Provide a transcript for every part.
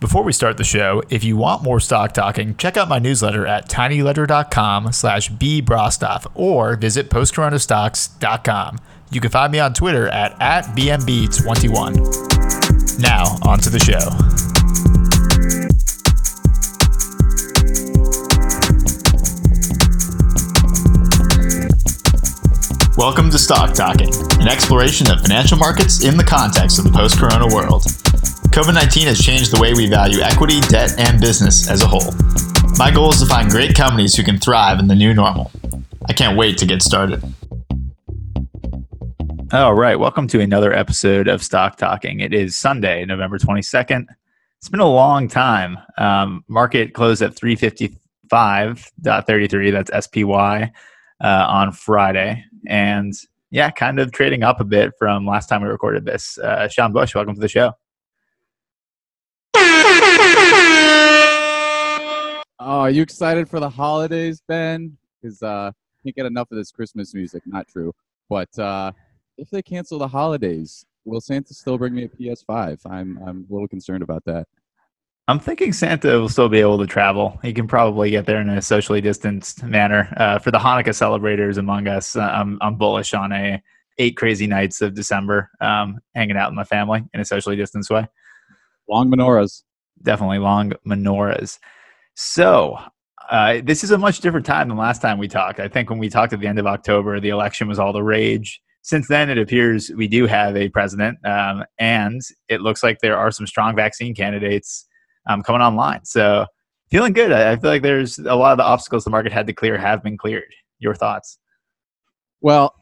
Before we start the show, if you want more stock talking, check out my newsletter at tinyletter.com slash bbrostoff or visit postcoronastocks.com. You can find me on Twitter at, at BMB21. Now, on to the show. Welcome to Stock Talking, an exploration of financial markets in the context of the post corona world. COVID 19 has changed the way we value equity, debt, and business as a whole. My goal is to find great companies who can thrive in the new normal. I can't wait to get started. All right, welcome to another episode of Stock Talking. It is Sunday, November 22nd. It's been a long time. Um, market closed at 355.33, that's SPY, uh, on Friday. And yeah, kind of trading up a bit from last time we recorded this. Uh, Sean Bush, welcome to the show. Oh, are you excited for the holidays, Ben? Because uh, can't get enough of this Christmas music. Not true. But uh, if they cancel the holidays, will Santa still bring me a PS5? I'm I'm a little concerned about that. I'm thinking Santa will still be able to travel. He can probably get there in a socially distanced manner. Uh, for the Hanukkah celebrators among us, uh, I'm, I'm bullish on a eight crazy nights of December, um, hanging out with my family in a socially distanced way. Long menorahs. Definitely long menorahs. So, uh, this is a much different time than last time we talked. I think when we talked at the end of October, the election was all the rage. Since then, it appears we do have a president, um, and it looks like there are some strong vaccine candidates um, coming online. So, feeling good. I, I feel like there's a lot of the obstacles the market had to clear have been cleared. Your thoughts? Well,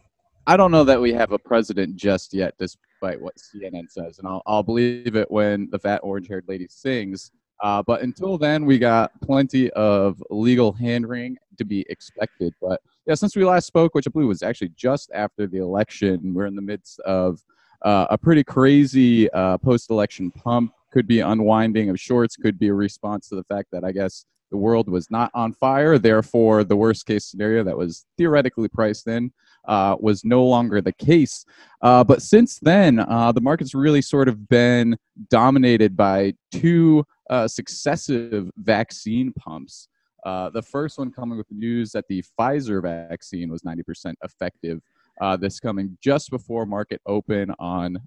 I don't know that we have a president just yet, despite what CNN says, and I'll, I'll believe it when the fat orange-haired lady sings. Uh, but until then, we got plenty of legal hand-wring to be expected. But yeah, since we last spoke, which I believe was actually just after the election, we're in the midst of uh, a pretty crazy uh, post-election pump. Could be unwinding of shorts. Could be a response to the fact that I guess the world was not on fire. Therefore, the worst-case scenario that was theoretically priced in uh, was no longer the case. Uh, but since then, uh, the market's really sort of been dominated by two uh, successive vaccine pumps. Uh, the first one coming with the news that the Pfizer vaccine was 90% effective. Uh, this coming just before market open on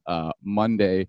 Monday,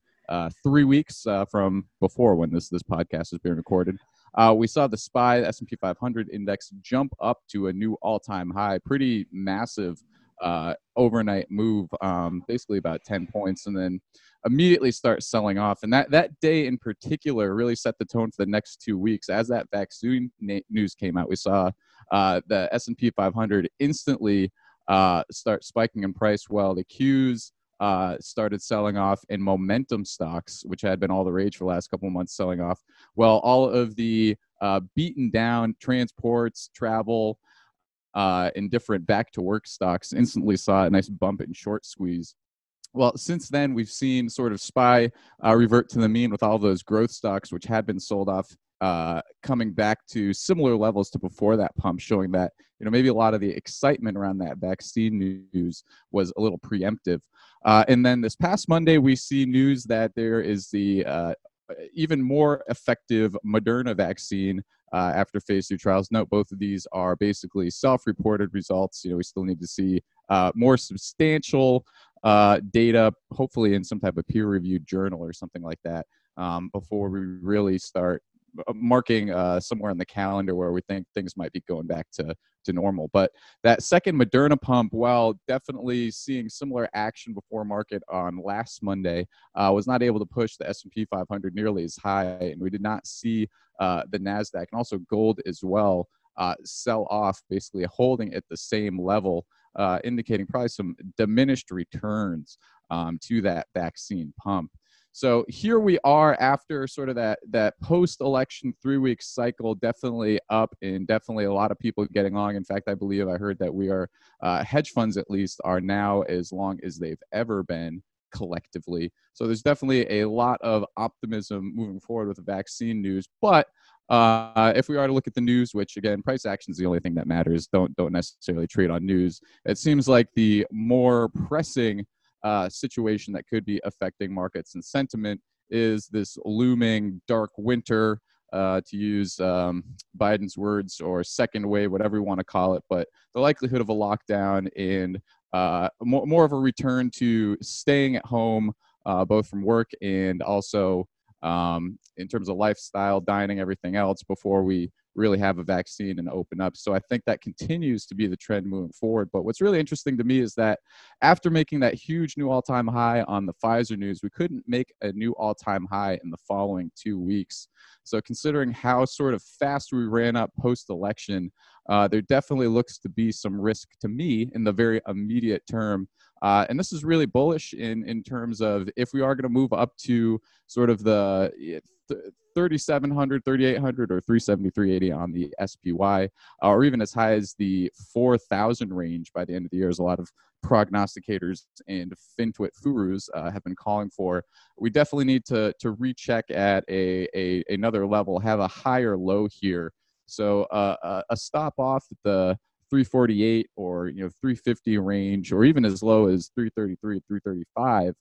three weeks from before when this this podcast is being recorded. Uh, we saw the SPY the S&P 500 index jump up to a new all-time high, pretty massive uh, overnight move, um, basically about 10 points, and then immediately start selling off. And that, that day in particular really set the tone for the next two weeks. As that vaccine na- news came out, we saw uh, the S&P 500 instantly uh, start spiking in price while the Qs uh, started selling off in momentum stocks, which had been all the rage for the last couple of months, selling off. Well, all of the uh, beaten down transports, travel, uh, in different back to work stocks instantly saw a nice bump in short squeeze. Well, since then, we've seen sort of SPY uh, revert to the mean with all those growth stocks, which had been sold off, uh, coming back to similar levels to before that pump, showing that you know maybe a lot of the excitement around that vaccine news was a little preemptive. Uh, and then this past Monday, we see news that there is the uh, even more effective Moderna vaccine uh, after phase two trials. Note both of these are basically self-reported results. You know, we still need to see uh, more substantial uh, data, hopefully in some type of peer-reviewed journal or something like that, um, before we really start marking uh, somewhere in the calendar where we think things might be going back to to normal. But that second Moderna pump, while definitely seeing similar action before market on last Monday, uh, was not able to push the S&P 500 nearly as high, and we did not see uh, the Nasdaq and also gold as well uh, sell off, basically holding at the same level. Uh, indicating probably some diminished returns um, to that vaccine pump. So here we are after sort of that that post-election three-week cycle, definitely up and definitely a lot of people getting long. In fact, I believe I heard that we are uh, hedge funds at least are now as long as they've ever been collectively. So there's definitely a lot of optimism moving forward with the vaccine news, but uh, if we are to look at the news, which again, price action is the only thing that matters. Don't don't necessarily trade on news. It seems like the more pressing uh, situation that could be affecting markets and sentiment is this looming dark winter, uh, to use um, Biden's words, or second wave, whatever you want to call it. But the likelihood of a lockdown and uh, more, more of a return to staying at home, uh, both from work and also um, in terms of lifestyle, dining, everything else, before we really have a vaccine and open up. So I think that continues to be the trend moving forward. But what's really interesting to me is that after making that huge new all time high on the Pfizer news, we couldn't make a new all time high in the following two weeks. So considering how sort of fast we ran up post election, uh, there definitely looks to be some risk to me in the very immediate term. Uh, and this is really bullish in, in terms of if we are going to move up to sort of the 3700 3800 or 37380 on the spy uh, or even as high as the 4000 range by the end of the year as a lot of prognosticators and fintwit gurus uh, have been calling for. We definitely need to to recheck at a, a another level have a higher low here. So uh, a stop off at the 348 or you know 350 range or even as low as 333 335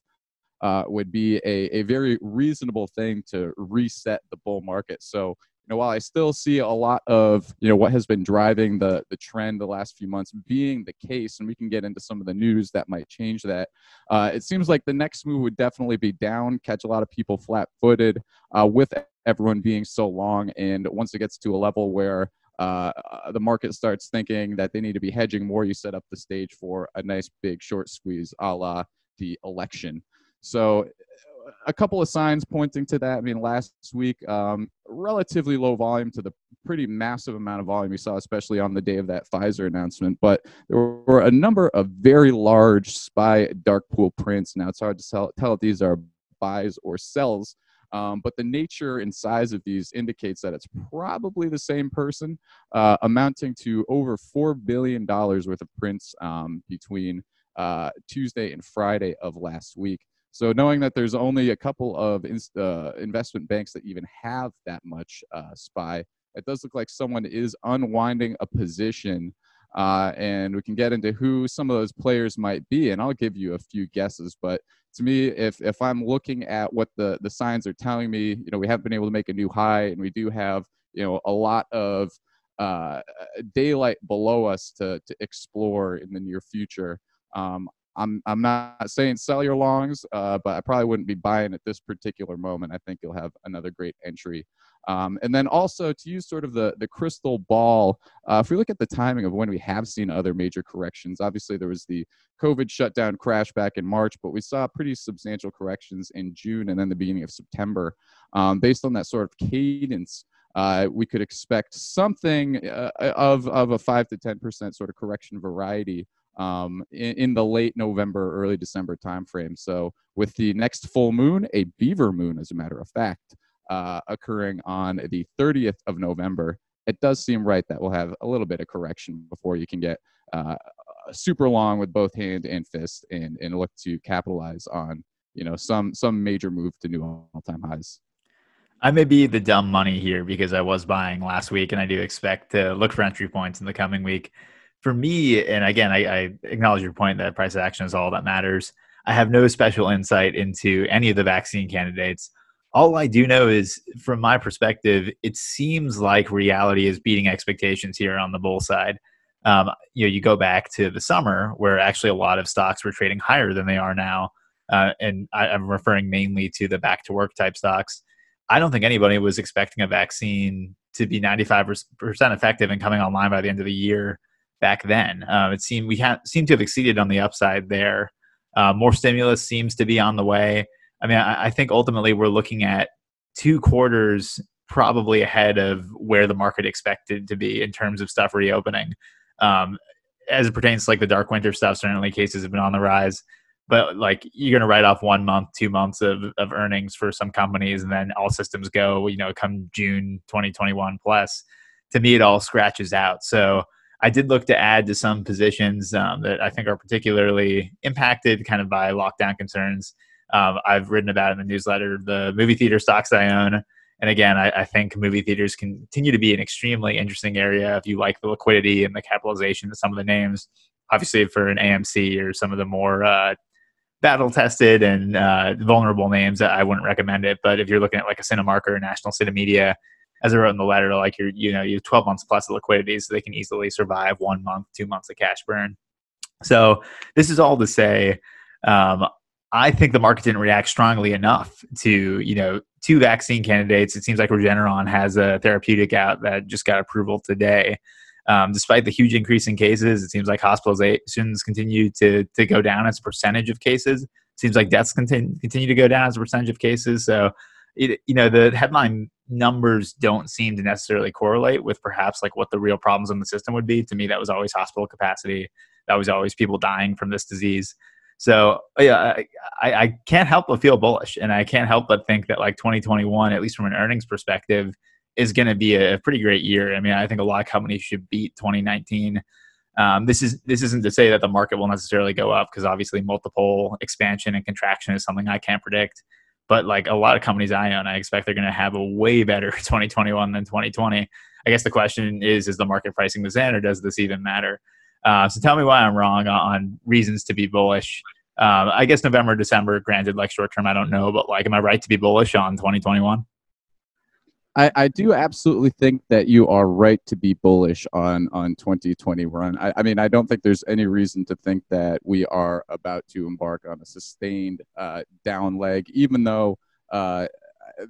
uh, would be a, a very reasonable thing to reset the bull market. So, you know, while I still see a lot of, you know, what has been driving the, the trend the last few months being the case, and we can get into some of the news that might change that, uh, it seems like the next move would definitely be down, catch a lot of people flat footed uh, with everyone being so long. And once it gets to a level where uh, the market starts thinking that they need to be hedging more, you set up the stage for a nice big short squeeze a la the election. So a couple of signs pointing to that. I mean, last week, um, relatively low volume to the pretty massive amount of volume we saw, especially on the day of that Pfizer announcement. But there were a number of very large SPY dark pool prints. Now, it's hard to tell, tell if these are buys or sells. Um, but the nature and size of these indicates that it's probably the same person, uh, amounting to over $4 billion worth of prints um, between uh, Tuesday and Friday of last week. So knowing that there's only a couple of uh, investment banks that even have that much uh, SPY, it does look like someone is unwinding a position. Uh, and we can get into who some of those players might be. And I'll give you a few guesses. But to me, if, if I'm looking at what the, the signs are telling me, you know, we haven't been able to make a new high and we do have, you know, a lot of uh, daylight below us to, to explore in the near future. Um, I'm I'm not saying sell your longs, uh, but I probably wouldn't be buying at this particular moment. I think you'll have another great entry. Um, and then also to use sort of the the crystal ball, uh, if we look at the timing of when we have seen other major corrections, obviously there was the COVID shutdown crash back in March, but we saw pretty substantial corrections in June and then the beginning of September. Um, based on that sort of cadence, uh, we could expect something uh, of of a five to ten percent sort of correction variety um, in, in, the late November, early December timeframe. So, with the next full moon, a beaver moon, as a matter of fact, uh, occurring on the 30th of November, it does seem right that we'll have a little bit of correction before you can get uh, super long with both hand and fist and, and look to capitalize on you know some some major move to new all-time highs. I may be the dumb money here because I was buying last week, and I do expect to look for entry points in the coming week for me, and again, I, I, acknowledge your point that price action is all that matters. I have no special insight into any of the vaccine candidates. All I do know is, from my perspective, it seems like reality is beating expectations here on the bull side. Um, you know, you go back to the summer where actually a lot of stocks were trading higher than they are now, uh, and I, I'm referring mainly to the back to work type stocks. I don't think anybody was expecting a vaccine to be 95% effective and coming online by the end of the year back then. Uh, it seemed we ha- seem to have exceeded on the upside there. Uh, more stimulus seems to be on the way. I mean, I, I, think ultimately we're looking at two quarters probably ahead of where the market expected to be in terms of stuff reopening. Um, as it pertains to like the dark winter stuff, certainly cases have been on the rise. But like you're going to write off one month, two months of, of earnings for some companies, and then all systems go. You know, come June 2021 plus. To me, it all scratches out. So I did look to add to some positions um, that I think are particularly impacted kind of by lockdown concerns. Um, I've written about in the newsletter the movie theater stocks I own. And again, I, I, think movie theaters continue to be an extremely interesting area if you like the liquidity and the capitalization of some of the names. Obviously, for an AMC or some of the more uh, battle tested and uh, vulnerable names, I wouldn't recommend it. But if you're looking at like a Cinemark or a National CineMedia, as I wrote in the letter, like you're, you know, you have 12 months plus of liquidity, so they can easily survive one month, two months of cash burn. So this is all to say, um, I think the market didn't react strongly enough to, you know, two vaccine candidates. It seems like Regeneron has a therapeutic out that just got approval today. Um, despite the huge increase in cases, it seems like hospitalizations continue to to go down as a percentage of cases. It seems like deaths continue continue to go down as a percentage of cases. So, it, you know, the headline numbers don't seem to necessarily correlate with perhaps like what the real problems in the system would be. To me, that was always hospital capacity. That was always people dying from this disease. So yeah, I, I can't help but feel bullish, and I can't help but think that like 2021, at least from an earnings perspective, is going to be a pretty great year. I mean, I think a lot of companies should beat 2019. Um, this is this isn't to say that the market will necessarily go up because obviously multiple expansion and contraction is something I can't predict. But like a lot of companies I own, I expect they're going to have a way better 2021 than 2020. I guess the question is: Is the market pricing this in, or does this even matter? Uh, so tell me why I'm wrong on reasons to be bullish. Um, I guess November, December, granted, like short term, I don't know, but like, am I right to be bullish on 2021? I, I do absolutely think that you are right to be bullish on on 2021. I, I mean, I don't think there's any reason to think that we are about to embark on a sustained uh, down leg, even though uh,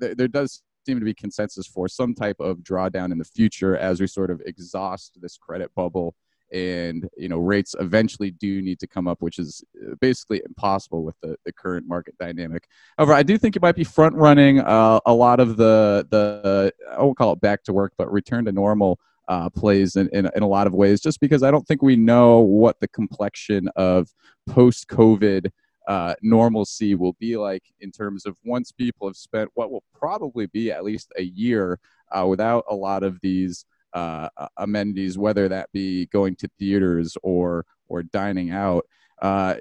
th- there does seem to be consensus for some type of drawdown in the future as we sort of exhaust this credit bubble and you know rates eventually do need to come up which is uh, basically impossible with the, the current market dynamic. However i do think it might be front running uh, a lot of the the i won't call it back to work but return to normal uh, plays in, in, in a lot of ways just because i don't think we know what the complexion of post covid uh, normalcy will be like in terms of once people have spent what will probably be at least a year uh, without a lot of these uh, amenities, whether that be going to theaters or or dining out. Uh,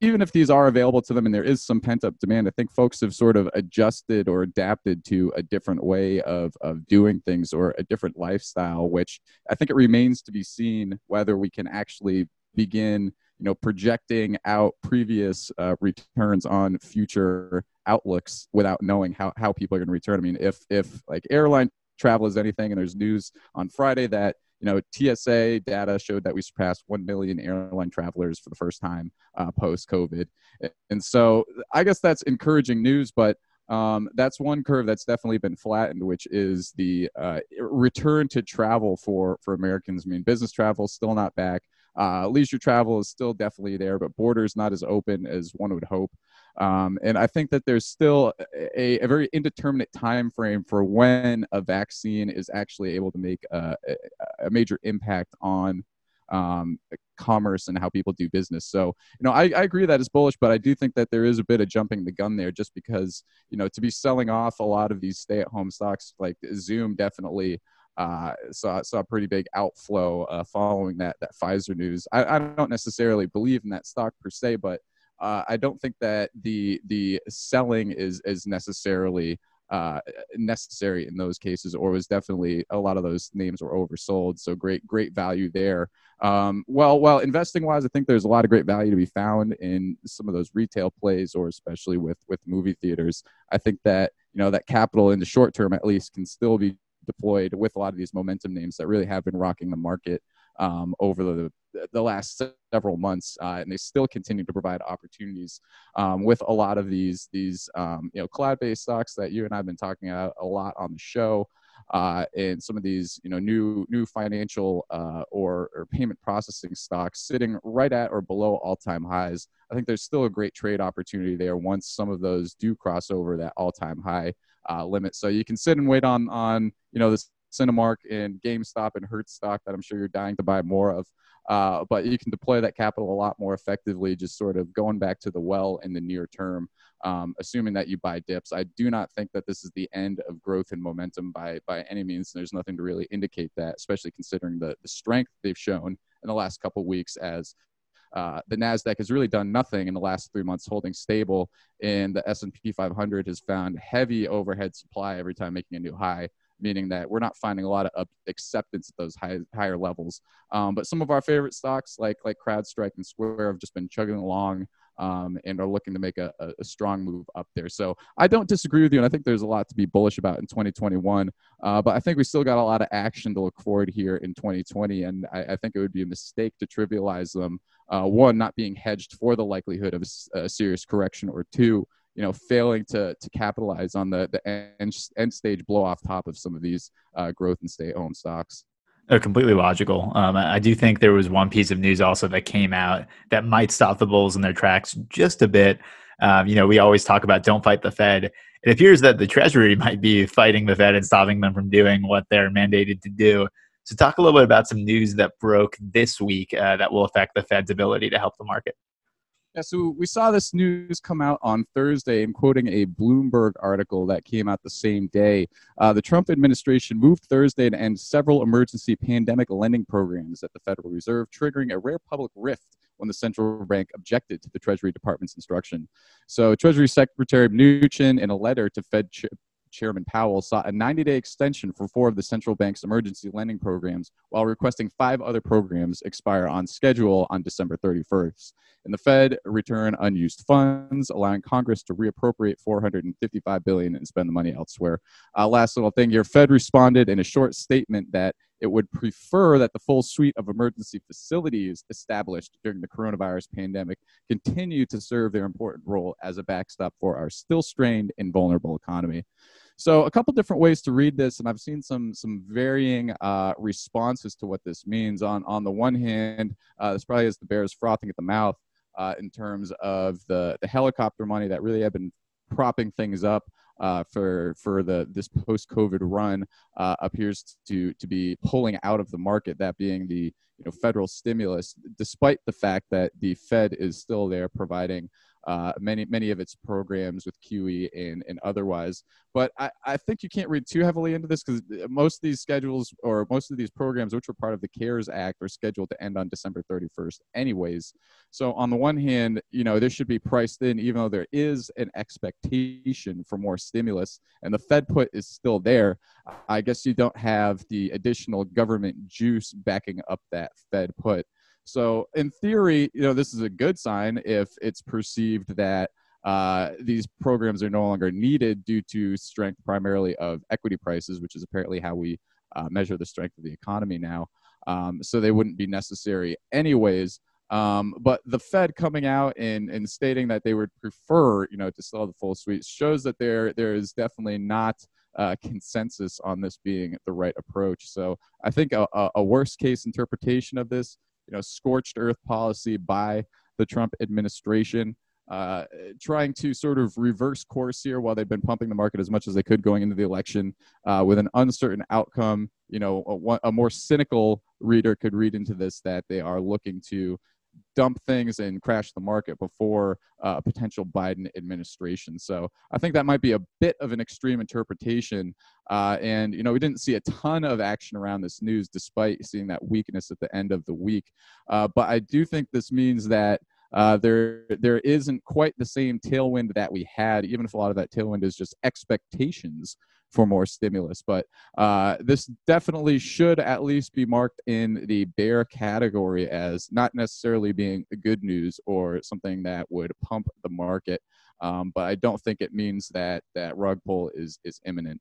even if these are available to them and there is some pent up demand, I think folks have sort of adjusted or adapted to a different way of, of doing things or a different lifestyle, which I think it remains to be seen whether we can actually begin you know projecting out previous uh, returns on future outlooks without knowing how, how people are going to return i mean if if like airline travel is anything. And there's news on Friday that you know TSA data showed that we surpassed 1 million airline travelers for the first time uh, post COVID. And so I guess that's encouraging news, but um, that's one curve that's definitely been flattened, which is the uh, return to travel for for Americans. I mean, business travel still not back. Uh, leisure travel is still definitely there, but borders not as open as one would hope. Um, and I think that there's still a, a, very indeterminate time frame for when a vaccine is actually able to make a, a major impact on um, commerce and how people do business. So, you know, I, I agree that it's bullish, but I do think that there is a bit of jumping the gun there just because, you know, to be selling off a lot of these stay at home stocks like Zoom definitely uh, so saw, saw a pretty big outflow uh, following that, that Pfizer news. I, I don't necessarily believe in that stock per se, but uh, I don't think that the the selling is is necessarily uh, necessary in those cases, or was definitely a lot of those names were oversold. So great great value there. Um, well, well, investing wise, I think there's a lot of great value to be found in some of those retail plays, or especially with with movie theaters. I think that you know that capital in the short term at least can still be deployed with a lot of these momentum names that really have been rocking the market um, over the the last several months, uh, and they still continue to provide opportunities um, with a lot of these these um, you know cloud-based stocks that you and I've been talking about a lot on the show. Uh, and some of these, you know, new new financial uh, or, or payment processing stocks sitting right at or below all-time highs. I think there's still a great trade opportunity there once some of those do cross over that all-time high uh, limit. So you can sit and wait on on you know this Cinemark and GameStop and Hertz stock that I'm sure you're dying to buy more of. Uh, but you can deploy that capital a lot more effectively, just sort of going back to the well in the near term, um, assuming that you buy dips. I do not think that this is the end of growth and momentum by by any means. There's nothing to really indicate that, especially considering the the strength they've shown in the last couple weeks as uh, the Nasdaq has really done nothing in the last three months, holding stable, and the S&P 500 has found heavy overhead supply every time making a new high meaning that we're not finding a lot of acceptance at those high, higher levels. Um, but some of our favorite stocks, like like CrowdStrike and Square, have just been chugging along. Um, and are looking to make a, a, strong move up there. So I don't disagree with you, and I think there's a lot to be bullish about in 2021. Uh, but I think we still got a lot of action to look forward here in 2020, and I, I think it would be a mistake to trivialize them. Uh, one, not being hedged for the likelihood of a, a serious correction, or two, you know, failing to to capitalize on the the end, end stage blow off top of some of these uh, growth and stay home stocks. They're completely logical. Um, I do think there was one piece of news also that came out that might stop the Bulls in their tracks just a bit. Um, you know, we always talk about don't fight the Fed. It appears that the Treasury might be fighting the Fed and stopping them from doing what they're mandated to do. So, talk a little bit about some news that broke this week uh, that will affect the Fed's ability to help the market. Yeah, so we saw this news come out on Thursday. I'm quoting a Bloomberg article that came out the same day. Uh, the Trump administration moved Thursday to end several emergency pandemic lending programs at the Federal Reserve, triggering a rare public rift when the central bank objected to the Treasury Department's instruction. So, Treasury Secretary Mnuchin, in a letter to Fed Chairman Powell sought a 90 day extension for four of the central bank's emergency lending programs, while requesting five other programs expire on schedule on December 31st. And the Fed return unused funds, allowing Congress to reappropriate 455 billion and spend the money elsewhere. Uh, last little thing here: Fed responded in a short statement that it would prefer that the full suite of emergency facilities established during the coronavirus pandemic continue to serve their important role as a backstop for our still strained and vulnerable economy. So a couple different ways to read this, and I've seen some some varying uh, responses to what this means. On on the one hand, uh, this probably is the bears frothing at the mouth uh, in terms of the the helicopter money that really have been propping things up uh, for for the this post COVID run uh, appears to to be pulling out of the market. That being the you know federal stimulus, despite the fact that the Fed is still there providing uh, many many of its programs with QE and, and otherwise. But I, I think you can't read too heavily into this because most of these schedules or most of these programs, which were part of the CARES Act, are scheduled to end on December 31st, anyways. So on the one hand, you know this should be priced in, even though there is an expectation for more stimulus, and the Fed put is still there. I guess you don't have the additional government juice backing up that Fed put. So in theory, you know, this is a good sign if it's perceived that uh, these programs are no longer needed due to strength primarily of equity prices, which is apparently how we uh, measure the strength of the economy now. Um, so they wouldn't be necessary anyways. Um, but the Fed coming out and, and stating that they would prefer, you know, to sell the full suite shows that there there is definitely not uh, consensus on this being the right approach. So I think a, a worst case interpretation of this you know scorched earth policy by the Trump administration, uh, trying to sort of reverse course here while they've been pumping the market as much as they could going into the election uh, with an uncertain outcome. You know, a, a, more cynical reader could read into this that they are looking to dump things and crash the market before uh, a potential Biden administration. So I think that might be a bit of an extreme interpretation. Uh, and, you know, we didn't see a ton of action around this news despite seeing that weakness at the end of the week. Uh, but I do think this means that. Uh, there, there isn't quite the same tailwind that we had, even if a lot of that tailwind is just expectations for more stimulus. But uh, this definitely should at least be marked in the bear category as not necessarily being good news or something that would pump the market. Um, but I don't think it means that that rug pull is is imminent.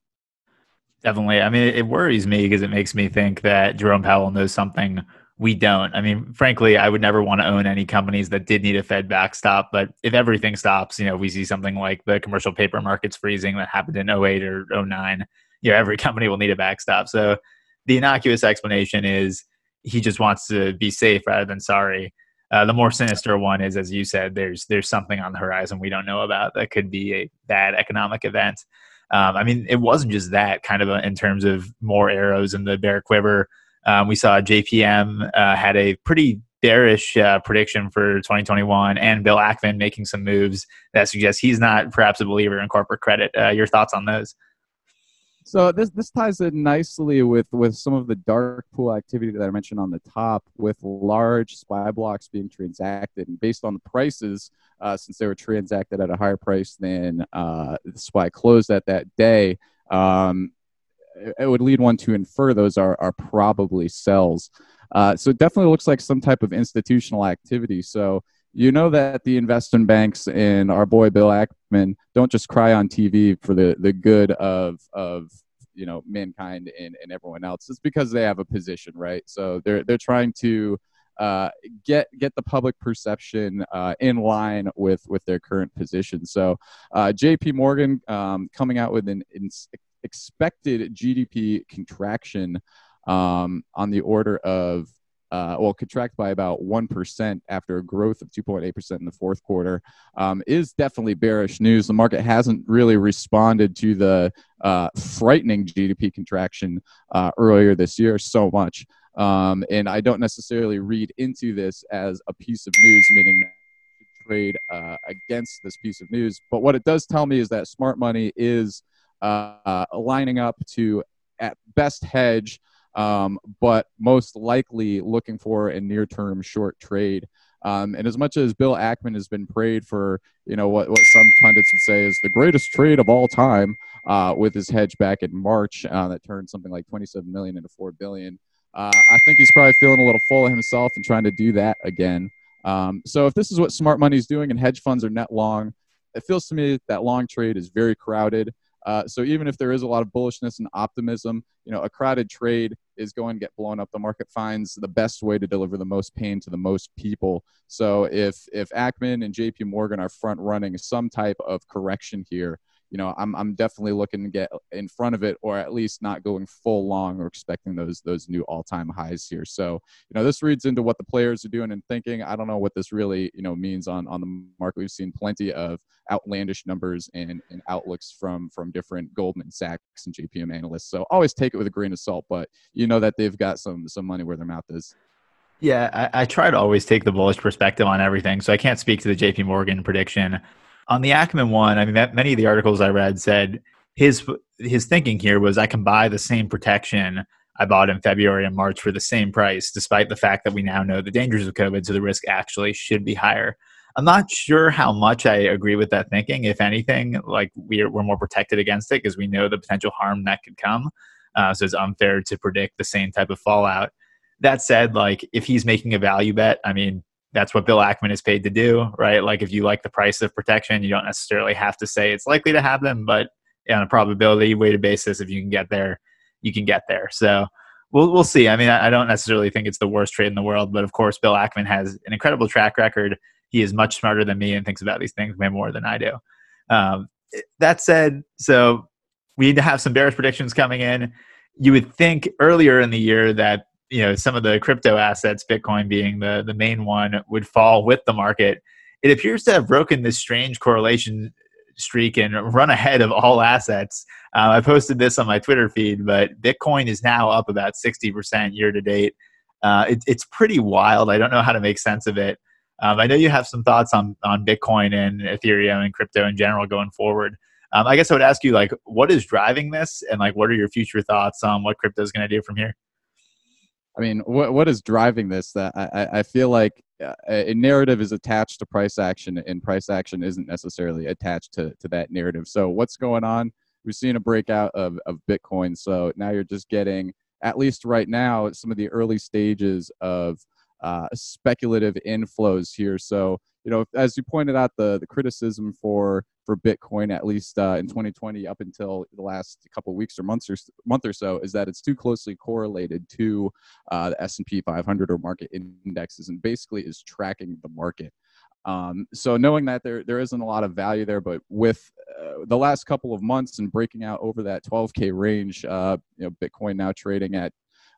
Definitely. I mean, it worries me because it makes me think that Jerome Powell knows something we don't. I mean, frankly, I would never want to own any companies that did need a Fed backstop. But if everything stops, you know, we see something like the commercial paper markets freezing that happened in 08 or 09, you know, every company will need a backstop. So the innocuous explanation is he just wants to be safe rather than sorry. Uh, the more sinister one is, as you said, there's there's something on the horizon we don't know about that could be a bad economic event. Um, I mean, it wasn't just that kind of a, in terms of more arrows in the bear quiver. Um, we saw JPM uh, had a pretty bearish uh, prediction for 2021, and Bill Ackman making some moves that suggest he's not perhaps a believer in corporate credit. Uh, your thoughts on those? So this this ties in nicely with with some of the dark pool activity that I mentioned on the top, with large SPY blocks being transacted, and based on the prices, uh, since they were transacted at a higher price than uh, the SPY closed at that day, um, it would lead one to infer those are, are probably sells. Uh, so it definitely looks like some type of institutional activity. So you know that the investment banks and our boy Bill Ackman don't just cry on TV for the, the good of of you know mankind and, and everyone else. It's because they have a position, right? So they're they're trying to uh, get get the public perception uh, in line with with their current position. So uh, J.P. Morgan um, coming out with an expected GDP contraction um, on the order of uh, well, contract by about 1% after a growth of 2.8% in the fourth quarter um, is definitely bearish news. The market hasn't really responded to the uh, frightening GDP contraction uh, earlier this year so much. Um, and I don't necessarily read into this as a piece of news, meaning that trade uh, against this piece of news. But what it does tell me is that smart money is uh, lining up to, at best, hedge um, but most likely looking for a near term short trade. Um, and as much as Bill Ackman has been praised for, you know, what, what some pundits would say is the greatest trade of all time uh, with his hedge back in March uh, that turned something like 27 million into 4 billion. Uh, I think he's probably feeling a little full of himself and trying to do that again. Um, so if this is what smart money is doing and hedge funds are net long, it feels to me that long trade is very crowded. Uh, so even if there is a lot of bullishness and optimism, you know, a crowded trade is going to get blown up. The market finds the best way to deliver the most pain to the most people. So if if Ackman and J.P. Morgan are front running some type of correction here, you know, I'm I'm definitely looking to get in front of it, or at least not going full long or expecting those those new all time highs here. So you know, this reads into what the players are doing and thinking. I don't know what this really you know means on on the market. We've seen plenty of outlandish numbers and, and outlooks from from different Goldman Sachs and JPM analysts. So always take it with a grain of salt, but you know that they've got some some money where their mouth is. Yeah, I, I, try to always take the bullish perspective on everything. So I can't speak to the JP Morgan prediction. On the Ackman one, I mean, many of the articles I read said his his thinking here was I can buy the same protection I bought in February and March for the same price, despite the fact that we now know the dangers of COVID, so the risk actually should be higher. I'm not sure how much I agree with that thinking. If anything, like we're, we're more protected against it because we know the potential harm that could come. Uh, so it's unfair to predict the same type of fallout. That said, like if he's making a value bet, I mean, that's what Bill Ackman is paid to do, right? Like if you like the price of protection, you don't necessarily have to say it's likely to happen, but on a probability weighted basis, if you can get there, you can get there. So we'll we'll see. I mean, I, don't necessarily think it's the worst trade in the world, but of course, Bill Ackman has an incredible track record. He is much smarter than me and thinks about these things way more than I do. Um, that said, so we need to have some bearish predictions coming in. You would think earlier in the year that you know some of the crypto assets, Bitcoin being the the main one, would fall with the market. It appears to have broken this strange correlation streak and run ahead of all assets. Uh, I posted this on my Twitter feed, but Bitcoin is now up about 60% year to date. Uh, it, it's pretty wild. I don't know how to make sense of it. Um, I know you have some thoughts on, on Bitcoin and Ethereum and crypto in general going forward. Um, I guess I would ask you, like, what is driving this, and like, what are your future thoughts on what crypto is going to do from here? I mean, what what is driving this? That I, I feel like uh, a narrative is attached to price action, and price action isn't necessarily attached to to that narrative. So what's going on? We've seen a breakout of of Bitcoin. So now you're just getting, at least right now, some of the early stages of uh, speculative inflows here. So you know, as you pointed out, the the criticism for for Bitcoin, at least uh, in 2020, up until the last couple weeks or months or month or so, is that it's too closely correlated to uh, the S&P 500 or market indexes, and basically is tracking the market. Um, so knowing that there there isn't a lot of value there, but with uh, the last couple of months and breaking out over that 12k range, uh, you know, Bitcoin now trading at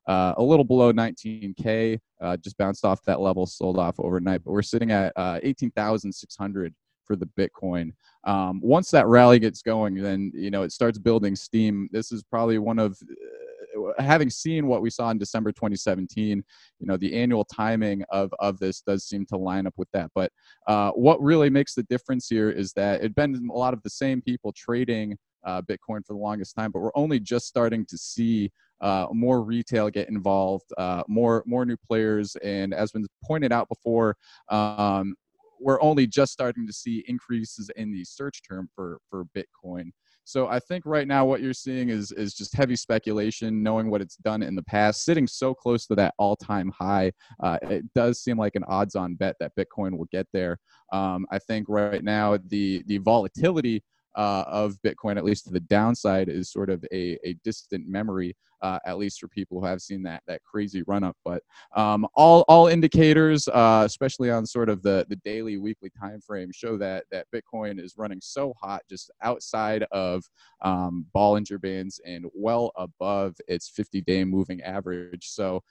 uh, a little below 19k, uh, just bounced off that level, sold off overnight, but we're sitting at 18,600 for the Bitcoin. Um, once that rally gets going, then you know it starts building steam. This is probably one of uh, having seen what we saw in December 2017. You know the annual timing of of this does seem to line up with that. But uh, what really makes the difference here is that it'd been a lot of the same people trading uh, Bitcoin for the longest time, but we're only just starting to see uh, more retail get involved, uh, more more new players, and as been pointed out before, um, we're only just starting to see increases in the search term for for Bitcoin. So I think right now what you're seeing is is just heavy speculation, knowing what it's done in the past, sitting so close to that all-time high. Uh, it does seem like an odds-on bet that Bitcoin will get there. Um, I think right now the the volatility uh, of Bitcoin, at least to the downside, is sort of a, a distant memory, uh, at least for people who have seen that that crazy run up. But um, all all indicators, uh, especially on sort of the the daily, weekly time frame, show that that Bitcoin is running so hot, just outside of um, Bollinger Bands and well above its 50 day moving average. So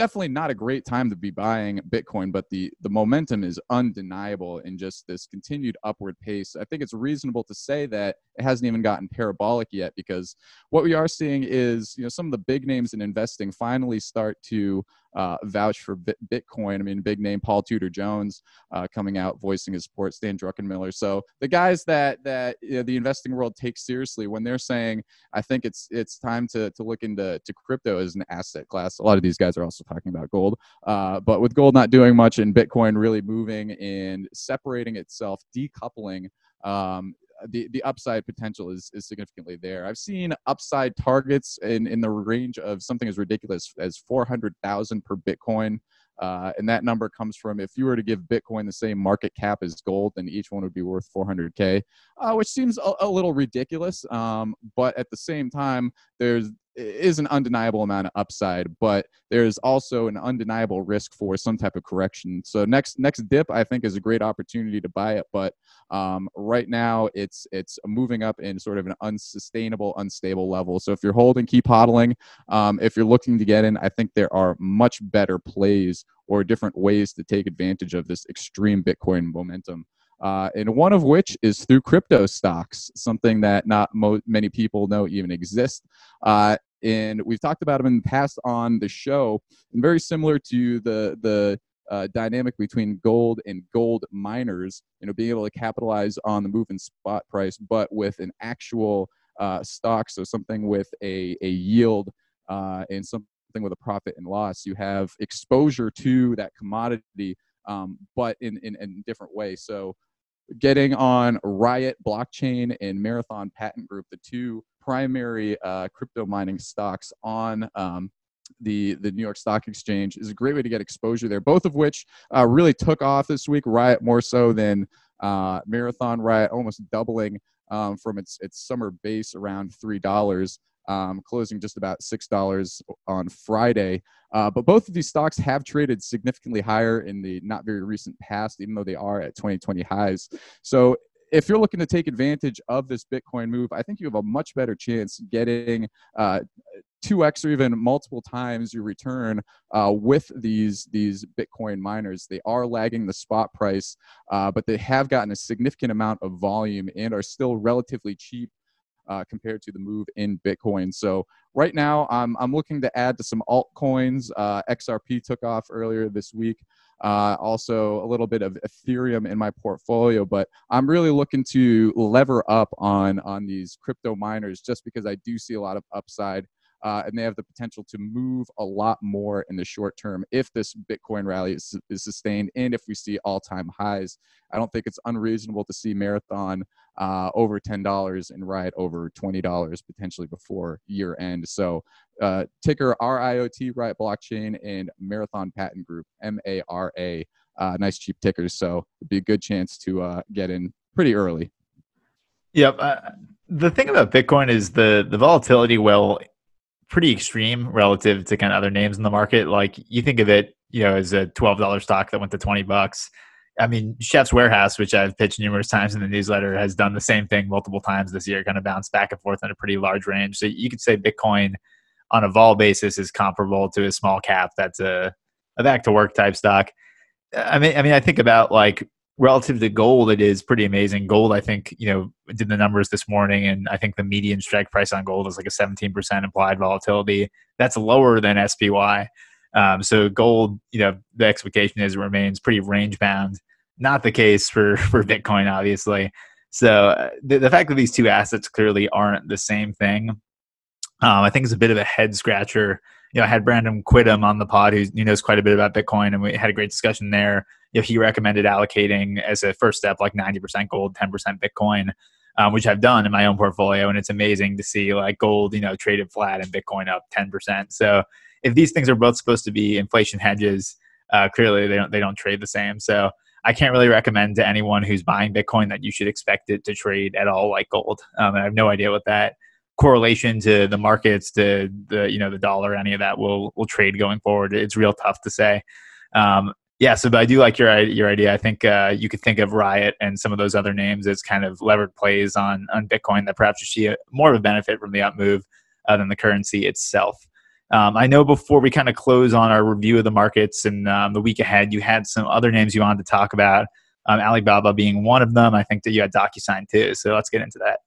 definitely not a great time to be buying Bitcoin, but the the momentum is undeniable in just this continued upward pace. I think it's reasonable to say that it hasn't even gotten parabolic yet because what we are seeing is you know some of the big names in investing finally start to uh, vouch for Bitcoin. I mean, big name Paul Tudor Jones uh, coming out voicing his support, Stan Druckenmiller. So the guys that that you know, the investing world takes seriously when they're saying, I think it's it's time to to look into to crypto as an asset class. A lot of these guys are also talking about gold, uh, but with gold not doing much and Bitcoin really moving and separating itself, decoupling. Um, the the upside potential is is significantly there. I've seen upside targets in in the range of something as ridiculous as four hundred thousand per Bitcoin. Uh, and that number comes from if you were to give Bitcoin the same market cap as gold, then each one would be worth 400k, uh, which seems a, a little ridiculous. Um, but at the same time, there's is an undeniable amount of upside, but there's also an undeniable risk for some type of correction. So next next dip, I think, is a great opportunity to buy it, but um, right now it's it's moving up in sort of an unsustainable, unstable level. So if you're holding, keep hodling. Um, if you're looking to get in, I think there are much better plays or different ways to take advantage of this extreme Bitcoin momentum uh, and one of which is through crypto stocks, something that not mo- many people know even exist. Uh, and we've talked about them in the past on the show, and very similar to the the uh, dynamic between gold and gold miners, you know, being able to capitalize on the move in spot price, but with an actual uh, stock, so something with a, a yield uh, and something with a profit and loss. You have exposure to that commodity, um, but in, in, in different ways. So getting on Riot blockchain and Marathon Patent Group, the two primary uh, crypto mining stocks on um, the the New York Stock Exchange is a great way to get exposure there. Both of which uh, really took off this week. Riot more so than uh, Marathon. Riot almost doubling um, from its its summer base around three dollars um, closing just about $6 on Friday. Uh, but both of these stocks have traded significantly higher in the not very recent past, even though they are at 2020 highs. So if you're looking to take advantage of this Bitcoin move, I think you have a much better chance getting uh, 2x or even multiple times your return uh, with these these Bitcoin miners. They are lagging the spot price, uh, but they have gotten a significant amount of volume and are still relatively cheap uh, compared to the move in Bitcoin. So right now, I'm, I'm looking to add to some altcoins. Uh, XRP took off earlier this week. Uh, also, a little bit of Ethereum in my portfolio, but I'm really looking to lever up on on these crypto miners just because I do see a lot of upside uh, and they have the potential to move a lot more in the short term if this Bitcoin rally is, is sustained and if we see all time highs. I don't think it's unreasonable to see Marathon uh, over $10 and Riot over $20 potentially before year end. So, uh, ticker RIOT, Riot Blockchain, and Marathon Patent Group, M A R A. Uh, nice cheap tickers. So, it'd be a good chance to uh, get in pretty early. Yep. Uh, the thing about Bitcoin is the the volatility will pretty extreme relative to kind of other names in the market. Like you think of it, you know, as a twelve dollar stock that went to twenty bucks. I mean, Chef's Warehouse, which I've pitched numerous times in the newsletter, has done the same thing multiple times this year, kind of bounced back and forth in a pretty large range. So you could say Bitcoin on a vol basis is comparable to a small cap that's a, a back to work type stock. I mean, I mean, I think about like relative to gold, it is pretty amazing. Gold, I think, you know, did the numbers this morning, and I think the median strike price on gold is like a 17% implied volatility. That's lower than SPY. Um, so gold, you know, the expectation is remains pretty range bound. Not the case for for Bitcoin, obviously. So uh, the, the fact that these two assets clearly aren't the same thing, um, I think is a bit of a head scratcher. You know, I had Brandon Quittem on the pod, who knows quite a bit about Bitcoin, and we had a great discussion there you know, he recommended allocating as a first step like 90% gold, 10% Bitcoin. um, which I've done in my own portfolio, and it's amazing to see like gold, you know, traded flat and Bitcoin up ten percent. So if these things are both supposed to be inflation hedges, uh, clearly they don't they don't trade the same. So I can't really recommend to anyone who's buying Bitcoin that you should expect it to trade at all like gold. Um, I have no idea what that correlation to the markets, to the you know the dollar, any of that will will trade going forward. It's real tough to say. Um, yeah, so but I do like your your idea. I think uh, you could think of Riot and some of those other names as kind of levered plays on on Bitcoin that perhaps you see more of a benefit from the up move uh, than the currency itself. Um, I know before we kind of close on our review of the markets and um, the week ahead, you had some other names you wanted to talk about. Um, Alibaba being one of them. I think that you had DocuSign too. So let's get into that.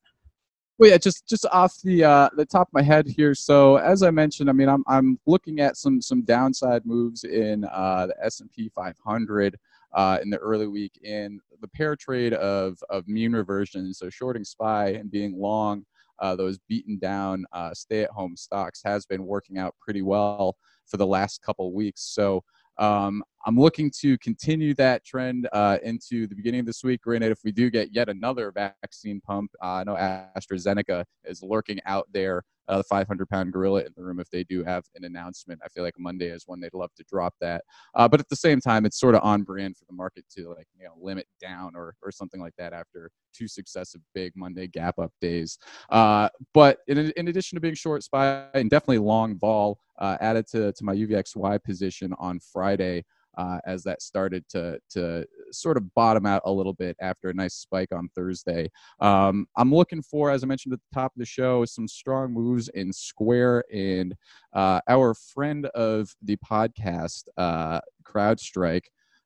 Well, yeah, just just off the uh, the top of my head here. So as I mentioned, I mean, I'm I'm looking at some some downside moves in uh, the S and P 500 uh, in the early week in the pair trade of of mean reversion. So shorting SPY and being long uh, those beaten down uh, stay at home stocks has been working out pretty well for the last couple weeks. So um, I'm looking to continue that trend uh, into the beginning of this week. Granted, if we do get yet another vaccine pump, uh, I know AstraZeneca is lurking out there uh, the 500 pound gorilla in the room if they do have an announcement. I feel like Monday is when they'd love to drop that. Uh, but at the same time, it's sort of on brand for the market to like you know limit down or or something like that after two successive big Monday gap up days. Uh, but in, in addition to being short SPY and definitely long vol, uh, added to to my UVXY position on Friday uh, as that started to to sort of bottom out a little bit after a nice spike on Thursday. Um, I'm looking for, as I mentioned at the top of the show, some strong moves in Square and uh, our friend of the podcast, uh, CrowdStrike.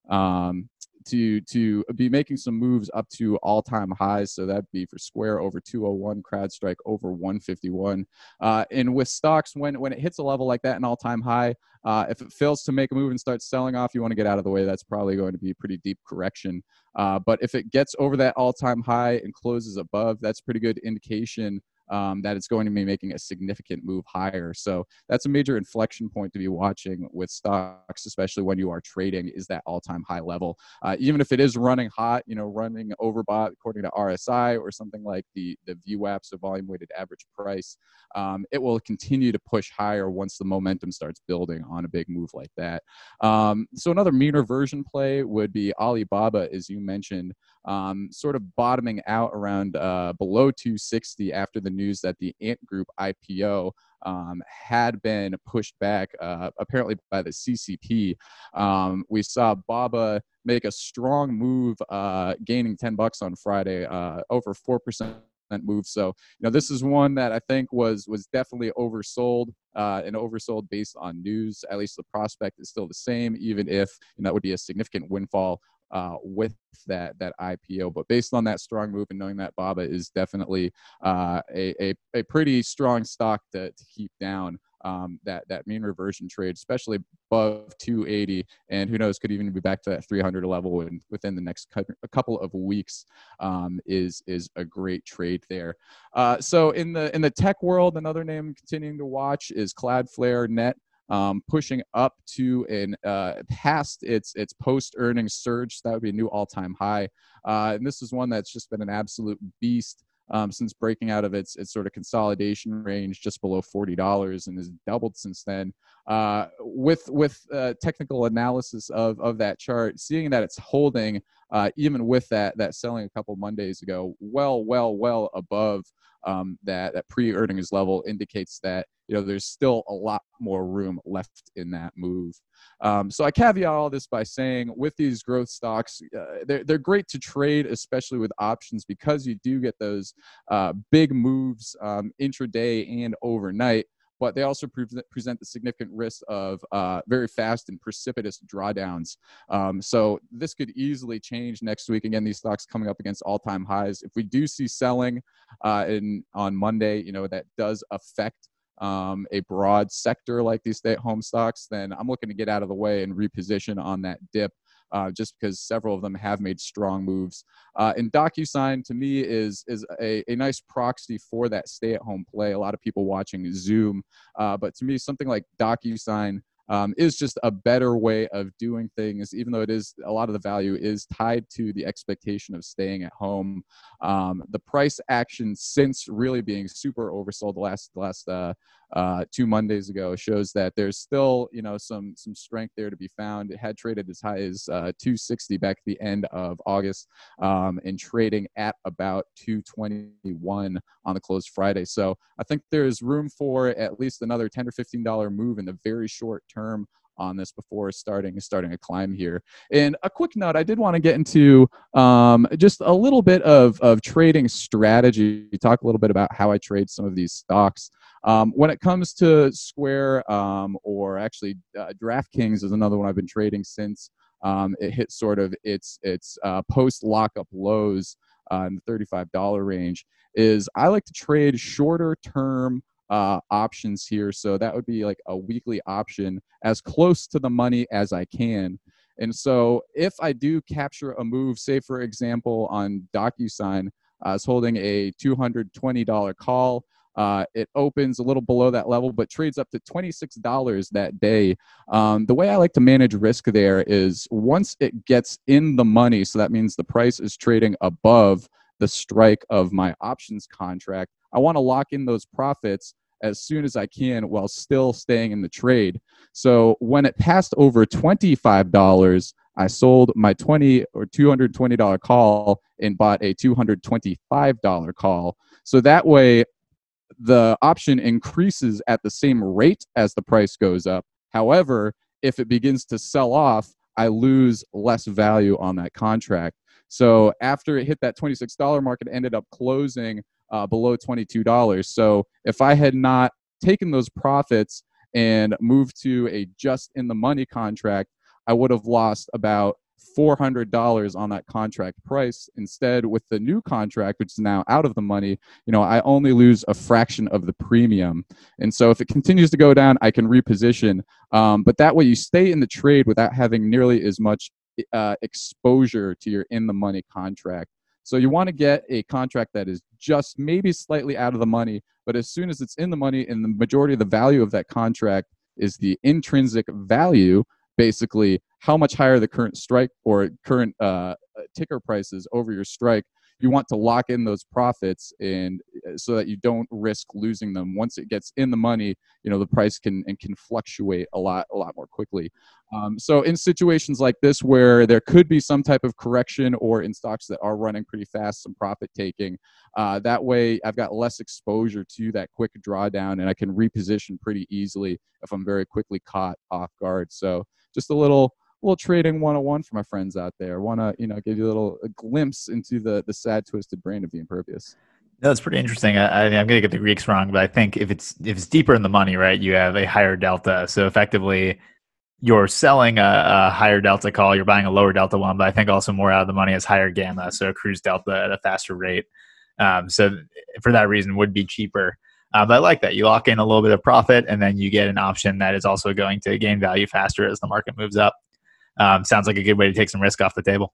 Um, to to be making some moves up to all-time highs. So that'd be for Square over 201, CrowdStrike over 151. Uh, and with stocks, when when it hits a level like that, an all-time high, uh, if it fails to make a move and starts selling off, you want to get out of the way. That's probably going to be a pretty deep correction. Uh, but if it gets over that all-time high and closes above, that's pretty good indication um, that it's going to be making a significant move higher. So that's a major inflection point to be watching with stocks, especially when you are trading, is that all-time high level. Uh, even if it is running hot, you know, running overbought according to RSI or something like the the VWAP, so volume weighted average price, um, it will continue to push higher once the momentum starts building on a big move like that. Um, so another mean reversion play would be Alibaba, as you mentioned, um, sort of bottoming out around uh, below 260 after the news that the Ant Group IPO um, had been pushed back, uh, apparently by the CCP. Um, we saw Baba make a strong move, uh, gaining 10 bucks on Friday, uh, over 4% move. So, you know, this is one that I think was was definitely oversold uh, and oversold based on news. At least the prospect is still the same, even if you know, that would be a significant windfall uh, with that that IPO. But based on that strong move and knowing that Baba is definitely uh, a, a, a pretty strong stock to, to keep down. Um, that that mean reversion trade, especially above 280, and who knows, could even be back to that 300 level within, within the next a couple of weeks, um, is is a great trade there. Uh, so in the in the tech world, another name continuing to watch is Cloudflare Net um, pushing up to and uh, past its its post earnings surge. So that would be a new all time high. Uh, and this is one that's just been an absolute beast. Um, since breaking out of its its sort of consolidation range just below forty dollars and has doubled since then. Uh, with with uh, technical analysis of of that chart, seeing that it's holding uh, even with that that selling a couple Mondays ago, well well well above um, that that pre earnings level indicates that you know there's still a lot more room left in that move. Um, so I caveat all this by saying with these growth stocks, uh, they're they're great to trade, especially with options because you do get those uh, big moves um, intraday and overnight but they also pre- present the significant risk of uh, very fast and precipitous drawdowns. Um, so this could easily change next week. Again, these stocks coming up against all-time highs. If we do see selling uh, in on Monday, you know that does affect um, a broad sector like these stay-at-home stocks. Then I'm looking to get out of the way and reposition on that dip uh, just because several of them have made strong moves. Uh, and DocuSign to me is is a, a nice proxy for that stay-at-home play. A lot of people watching Zoom, uh, but to me, something like DocuSign um, is just a better way of doing things, even though it is a lot of the value is tied to the expectation of staying at home. Um, the price action since really being super oversold the last the last uh, uh, two Mondays ago shows that there's still you know some some strength there to be found. It had traded as high as uh, 260 back at the end of August um, and trading at about 221 on the close Friday. So I think there's room for at least another 10 or 15 dollar move in the very short term on this before starting starting a climb here. And a quick note, I did want to get into um, just a little bit of, of trading strategy. Talk a little bit about how I trade some of these stocks. Um, when it comes to Square um, or actually uh, DraftKings is another one I've been trading since um, it hit sort of its its uh, post lockup lows uh, in the $35 range. Is I like to trade shorter term uh, options here. So that would be like a weekly option as close to the money as I can. And so if I do capture a move, say for example on DocuSign, I was holding a $220 call. Uh, it opens a little below that level, but trades up to $26 that day. Um, the way I like to manage risk there is once it gets in the money, so that means the price is trading above the strike of my options contract, I want to lock in those profits as soon as I can while still staying in the trade. So when it passed over $25, I sold my 20 or $220 call and bought a $225 call. So that way the option increases at the same rate as the price goes up. However, if it begins to sell off, I lose less value on that contract. So after it hit that $26 mark, it ended up closing uh, below $22. So if I had not taken those profits and moved to a just in the money contract, I would have lost about $400 on that contract price. Instead, with the new contract, which is now out of the money, you know, I only lose a fraction of the premium. And so if it continues to go down, I can reposition. Um, but that way you stay in the trade without having nearly as much uh, exposure to your in the money contract. So you want to get a contract that is just maybe slightly out of the money, but as soon as it's in the money and the majority of the value of that contract is the intrinsic value, basically how much higher the current strike or current uh, ticker prices over your strike, you want to lock in those profits and uh, so that you don't risk losing them. Once it gets in the money you know the price can and can fluctuate a lot a lot more quickly. Um, so in situations like this where there could be some type of correction or in stocks that are running pretty fast some profit taking uh, that way i've got less exposure to that quick drawdown and i can reposition pretty easily if i'm very quickly caught off guard. So just a little little trading 101 for my friends out there. Want to, you know, give you a little a glimpse into the the sad, twisted brain of the impervious. No, pretty interesting. I, am going to get the Greeks wrong, but I think if it's if it's deeper in the money, right, you have a higher delta. So effectively, you're selling a, a, higher delta call, you're buying a lower delta one, but I think also more out of the money is higher gamma, so accrues delta at a faster rate. Um, so for that reason, would be cheaper. Uh, but I like that you lock in a little bit of profit, and then you get an option that is also going to gain value faster as the market moves up um, sounds like a good way to take some risk off the table.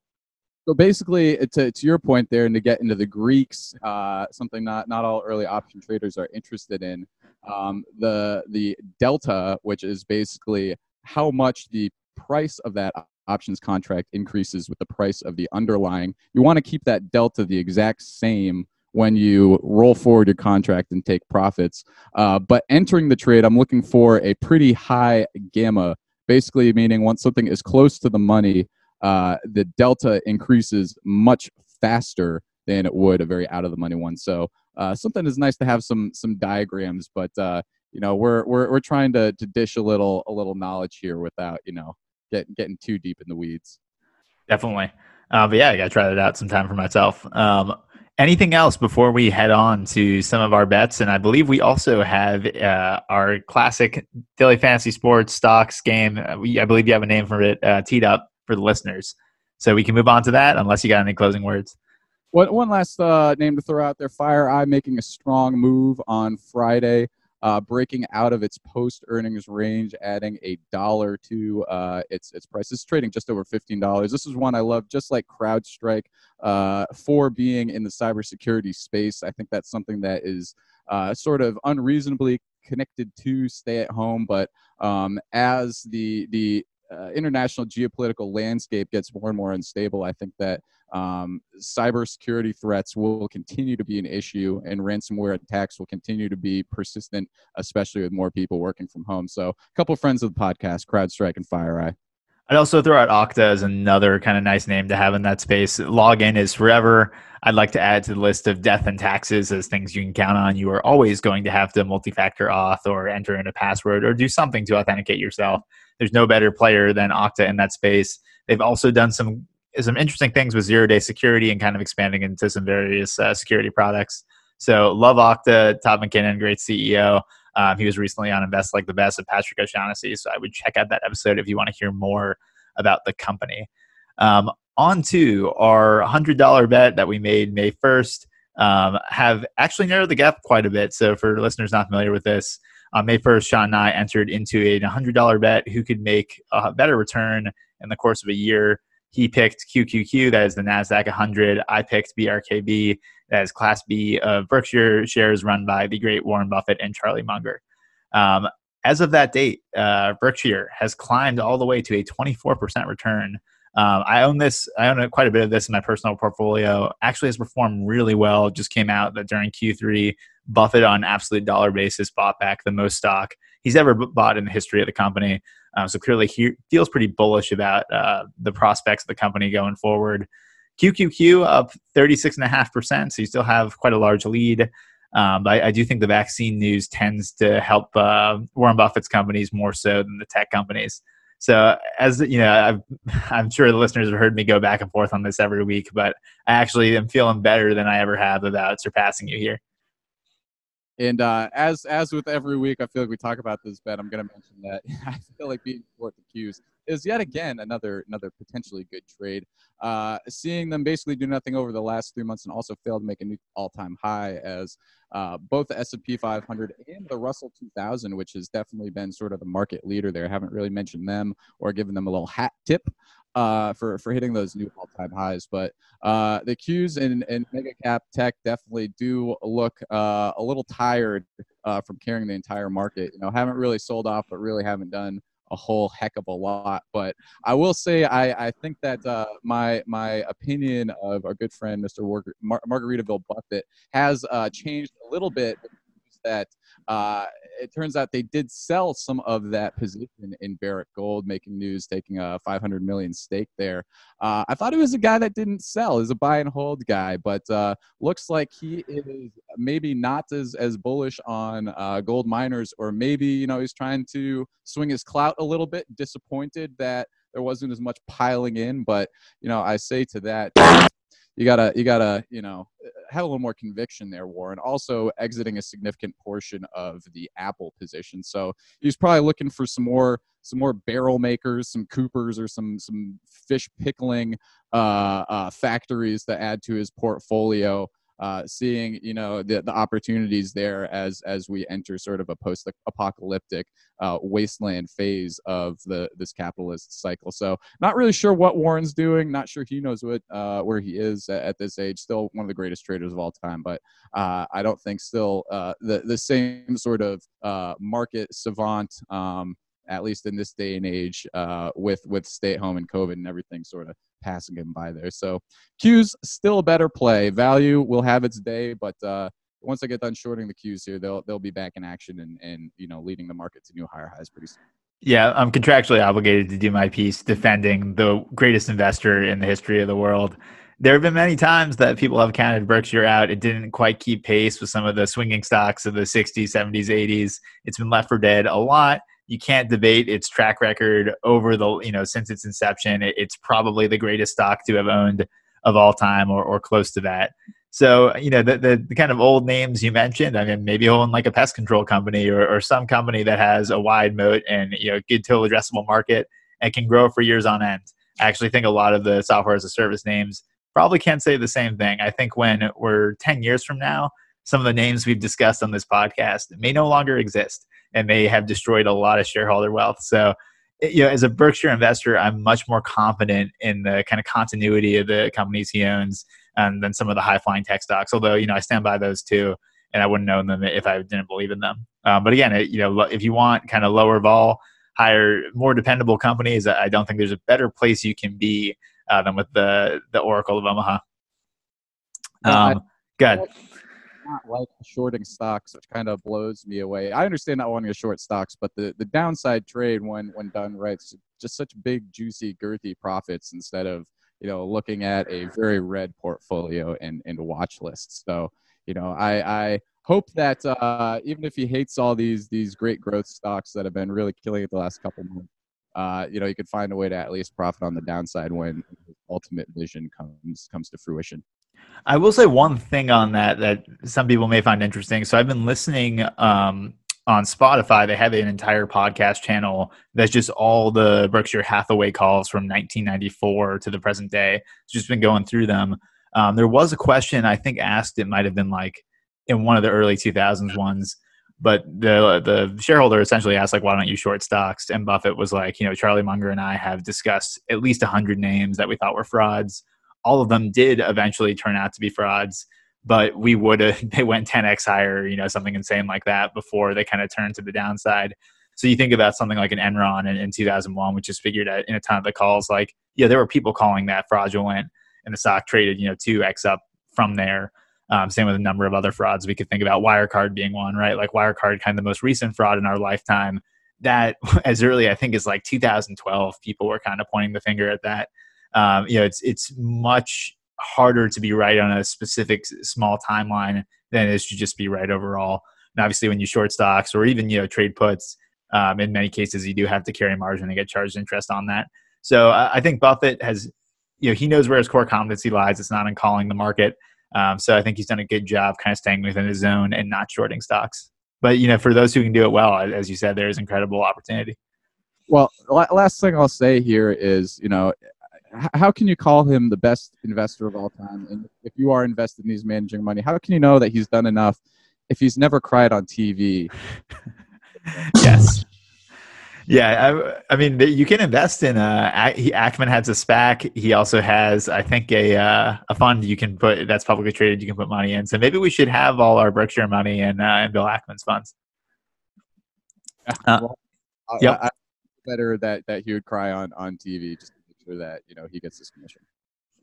So basically, to, to your point there, and to get into the Greeks, uh, something not, not all early option traders are interested in, um, the the delta, which is basically how much the price of that options contract increases with the price of the underlying. You want to keep that delta the exact same when you roll forward your contract and take profits. Uh, but entering the trade, I'm looking for a pretty high gamma basically meaning once something is close to the money, uh, the delta increases much faster than it would a very out of the money one. So uh, something is nice to have some some diagrams, but uh, you know we're we're we're trying to to dish a little a little knowledge here without you know getting getting too deep in the weeds. Definitely, uh, but yeah, I got to try that out sometime for myself. Um, anything else before we head on to some of our bets? And I believe we also have uh, our classic daily fantasy sports stocks game. Uh, I believe you have a name for it uh, teed up for the listeners. So we can move on to that unless you got any closing words. One, one last uh, name to throw out there FireEye making a strong move on Friday uh, breaking out of its post earnings range, adding a dollar to uh, its its price. It's trading just over fifteen dollars. This is one I love, just like CrowdStrike, uh, for being in the cybersecurity space. I think that's something that is uh, sort of unreasonably connected to stay at home, but um, as the the uh, international geopolitical landscape gets more and more unstable, I think that um, cybersecurity threats will continue to be an issue, and ransomware attacks will continue to be persistent, especially with more people working from home. So, a couple of friends of the podcast, CrowdStrike and FireEye. I'd also throw out Okta as another kind of nice name to have in that space. Login is forever. I'd like to add to the list of death and taxes as things you can count on. You are always going to have to multi factor auth or enter in a password or do something to authenticate yourself. There's no better player than Okta in that space. They've also done some some interesting things with zero day security and kind of expanding into some various uh, security products. So love Okta, Todd McKinnon, great CEO. Um, he was recently on Invest Like the Best of Patrick O'Shaughnessy. So I would check out that episode if you want to hear more about the company. Um, on to our $100 bet that we made May 1st. Um, have actually narrowed the gap quite a bit. So for listeners not familiar with this, on May 1st, Sean and I entered into a $100 bet who could make a better return in the course of a year. He picked QQQ, that is the NASDAQ 100. I picked BRKB, that is Class B of Berkshire shares run by the great Warren Buffett and Charlie Munger. Um, as of that date, uh, Berkshire has climbed all the way to a 24% return. Um, I own this. I own quite a bit of this in my personal portfolio. Actually, has performed really well. Just came out that during Q3, Buffett on absolute dollar basis bought back the most stock he's ever bought in the history of the company. Um, so clearly, he feels pretty bullish about uh, the prospects of the company going forward. QQQ up 36.5%, so you still have quite a large lead. Um, but I, I, do think the vaccine news tends to help uh, Warren Buffett's companies more so than the tech companies. So, as you know, i am sure the listeners have heard me go back and forth on this every week, but I actually am feeling better than I ever have about surpassing you here. And uh, as as with every week, I feel like we talk about this bet. I'm going to mention that I feel like being short Qs is yet again another another potentially good trade. Uh, seeing them basically do nothing over the last three months and also fail to make a new all-time high as uh, both the S&P 500 and the Russell 2000, which has definitely been sort of the market leader there. Haven't really mentioned them or given them a little hat tip uh, for for hitting those new all-time highs. But uh, the Qs and, and mega cap tech definitely do look uh, a little tired uh, from carrying the entire market. You know, haven't really sold off, but really haven't done a whole heck of a lot. But I will say I, I think that uh, my my opinion of our good friend Mr. Mar- Margaritaville Buffett has uh, changed a little bit. That uh, it turns out they did sell some of that position in Barrick Gold, making news, taking a 500 million stake there. Uh, I thought it was a guy that didn't sell, is a buy and hold guy, but uh, looks like he is maybe not as as bullish on uh, gold miners, or maybe you know he's trying to swing his clout a little bit. Disappointed that there wasn't as much piling in, but you know I say to that you gotta you gotta you know have a little more conviction there, Warren. Also exiting a significant portion of the Apple position, so he's probably looking for some more some more barrel makers, some Coopers, or some some fish pickling uh, uh, factories to add to his portfolio uh, seeing you know the, the opportunities there as as we enter sort of a post apocalyptic uh, wasteland phase of the this capitalist cycle. So not really sure what warren's doing not sure he knows what uh, where he is at, at, this age still one of the greatest traders of all time but uh, i don't think still uh, the the same sort of uh, market savant um, at least in this day and age, uh, with with stay at home and COVID and everything sort of passing him by there. So Q's still a better play. Value will have its day, but uh, once I get done shorting the Q's here, they'll they'll be back in action and and you know leading the market to new higher highs pretty soon. Yeah, I'm contractually obligated to do my piece defending the greatest investor in the history of the world. There have been many times that people have counted Berkshire out. It didn't quite keep pace with some of the swinging stocks of the 60s, 70s, 80s. It's been left for dead a lot you can't debate its track record over the you know since its inception. it's probably the greatest stock to have owned of all time, or, or close to that. So you know the, the, the kind of old names you mentioned. I mean, maybe own like a pest control company or, or some company that has a wide moat and you know good total addressable market and can grow for years on end. I actually think a lot of the software as a service names probably can't say the same thing. I think when we're 10 years from now, some of the names we've discussed on this podcast may no longer exist and may have destroyed a lot of shareholder wealth. So, you know, as a Berkshire investor, I'm much more confident in the kind of continuity of the companies he owns um, than some of the high flying tech stocks. Although, you know, I stand by those too, and I wouldn't own them if I didn't believe in them. Uh, but again, it, you know, if you want kind of lower vol, higher, more dependable companies, I don't think there's a better place you can be uh, than with the the Oracle of Omaha. Um, good. Not like shorting stocks, which kind of blows me away. I understand not wanting to short stocks, but the, the downside trade when when done right, is just such big, juicy, girthy profits instead of you know looking at a very red portfolio and and watch lists. So you know, I I hope that uh, even if he hates all these these great growth stocks that have been really killing it the last couple months, uh, you know, you could find a way to at least profit on the downside when ultimate vision comes comes to fruition. I will say one thing on that that some people may find interesting. So I've been listening um, on Spotify. They have an entire podcast channel that's just all the Berkshire Hathaway calls from 1994 to the present day. It's just been going through them. Um, there was a question I think asked. It might have been like in one of the early 2000s ones but the the shareholder essentially asked like why don't you short stocks and buffett was like you know charlie munger and i have discussed at least 100 names that we thought were frauds all of them did eventually turn out to be frauds but we would have they went 10x higher you know something insane like that before they kind of turned to the downside so you think about something like an enron in, in 2001 which is figured out in a ton of the calls like yeah there were people calling that fraudulent and the stock traded you know 2x up from there um, same with a number of other frauds. We could think about Wirecard being one, right? Like Wirecard, kind of the most recent fraud in our lifetime. That as early, I think, as like 2012, people were kind of pointing the finger at that. Um, you know, it's it's much harder to be right on a specific small timeline than it is to just be right overall. And obviously, when you short stocks or even you know trade puts, um, in many cases you do have to carry margin and get charged interest on that. So I think Buffett has, you know, he knows where his core competency lies. It's not in calling the market. Um, so I think he's done a good job kind of staying within his zone and not shorting stocks. But you know, for those who can do it well, as you said, there is incredible opportunity. Well, last thing I'll say here is, you know, how can you call him the best investor of all time? And if you are invested in these managing money, how can you know that he's done enough if he's never cried on TV? yes. Yeah, I, I, mean, you can invest in. Uh, he, Ackman has a SPAC. He also has, I think, a uh, a fund you can put that's publicly traded. You can put money in. So maybe we should have all our Berkshire money in, uh, in Bill Ackman's funds. Uh, well, yep. I, I, better that that he would cry on on TV just sure that you know he gets his commission.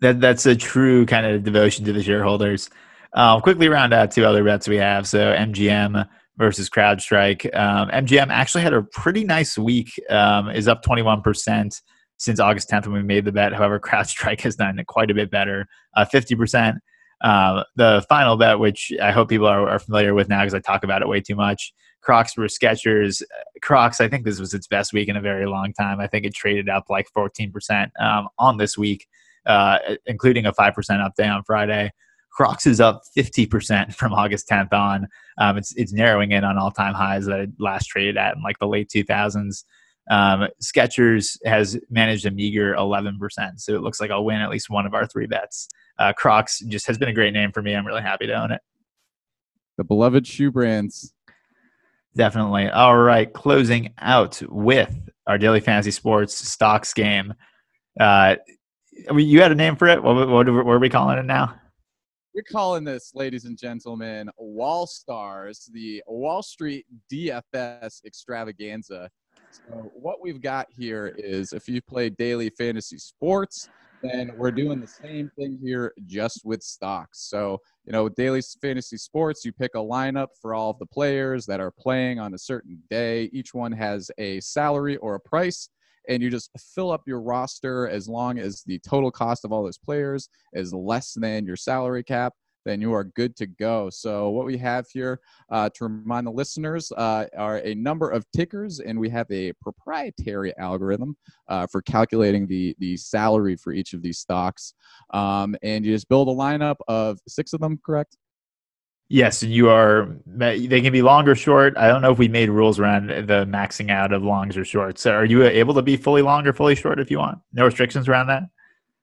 That that's a true kind of devotion to the shareholders. I'll quickly round out two other bets we have. So MGM versus CrowdStrike. Um, MGM actually had a pretty nice week, um, is up 21% since August 10th when we made the bet. However, CrowdStrike has done quite a bit better, uh, 50%. Uh, the final bet, which I hope people are, are familiar with now because I talk about it way too much, Crocs versus Skechers. Crocs, I think this was its best week in a very long time. I think it traded up like 14% um, on this week, uh, including a 5% up day on Friday. Crocs is up 50% from August 10th on. Um, it's, it's narrowing in on all time highs that it last traded at in like the late 2000s. Um, Skechers has managed a meager 11%. So it looks like I'll win at least one of our three bets. Uh, Crocs just has been a great name for me. I'm really happy to own it. The beloved shoe brands. Definitely. All right. Closing out with our daily fantasy sports stocks game. Uh, you had a name for it. What, what, what are we calling it now? We're calling this, ladies and gentlemen, Wall Stars, the Wall Street DFS extravaganza. So, what we've got here is if you play daily fantasy sports, then we're doing the same thing here just with stocks. So, you know, daily fantasy sports, you pick a lineup for all of the players that are playing on a certain day. Each one has a salary or a price and you just fill up your roster as long as the total cost of all those players is less than your salary cap then you are good to go. So, what we have here uh, to remind the listeners uh, are a number of tickers, and we have a proprietary algorithm uh, for calculating the, the salary for each of these stocks. Um, and you just build a lineup of six of them, correct? Yes, you are. They can be long or short. I don't know if we made rules around the maxing out of longs or shorts. So are you able to be fully long or fully short if you want? No restrictions around that.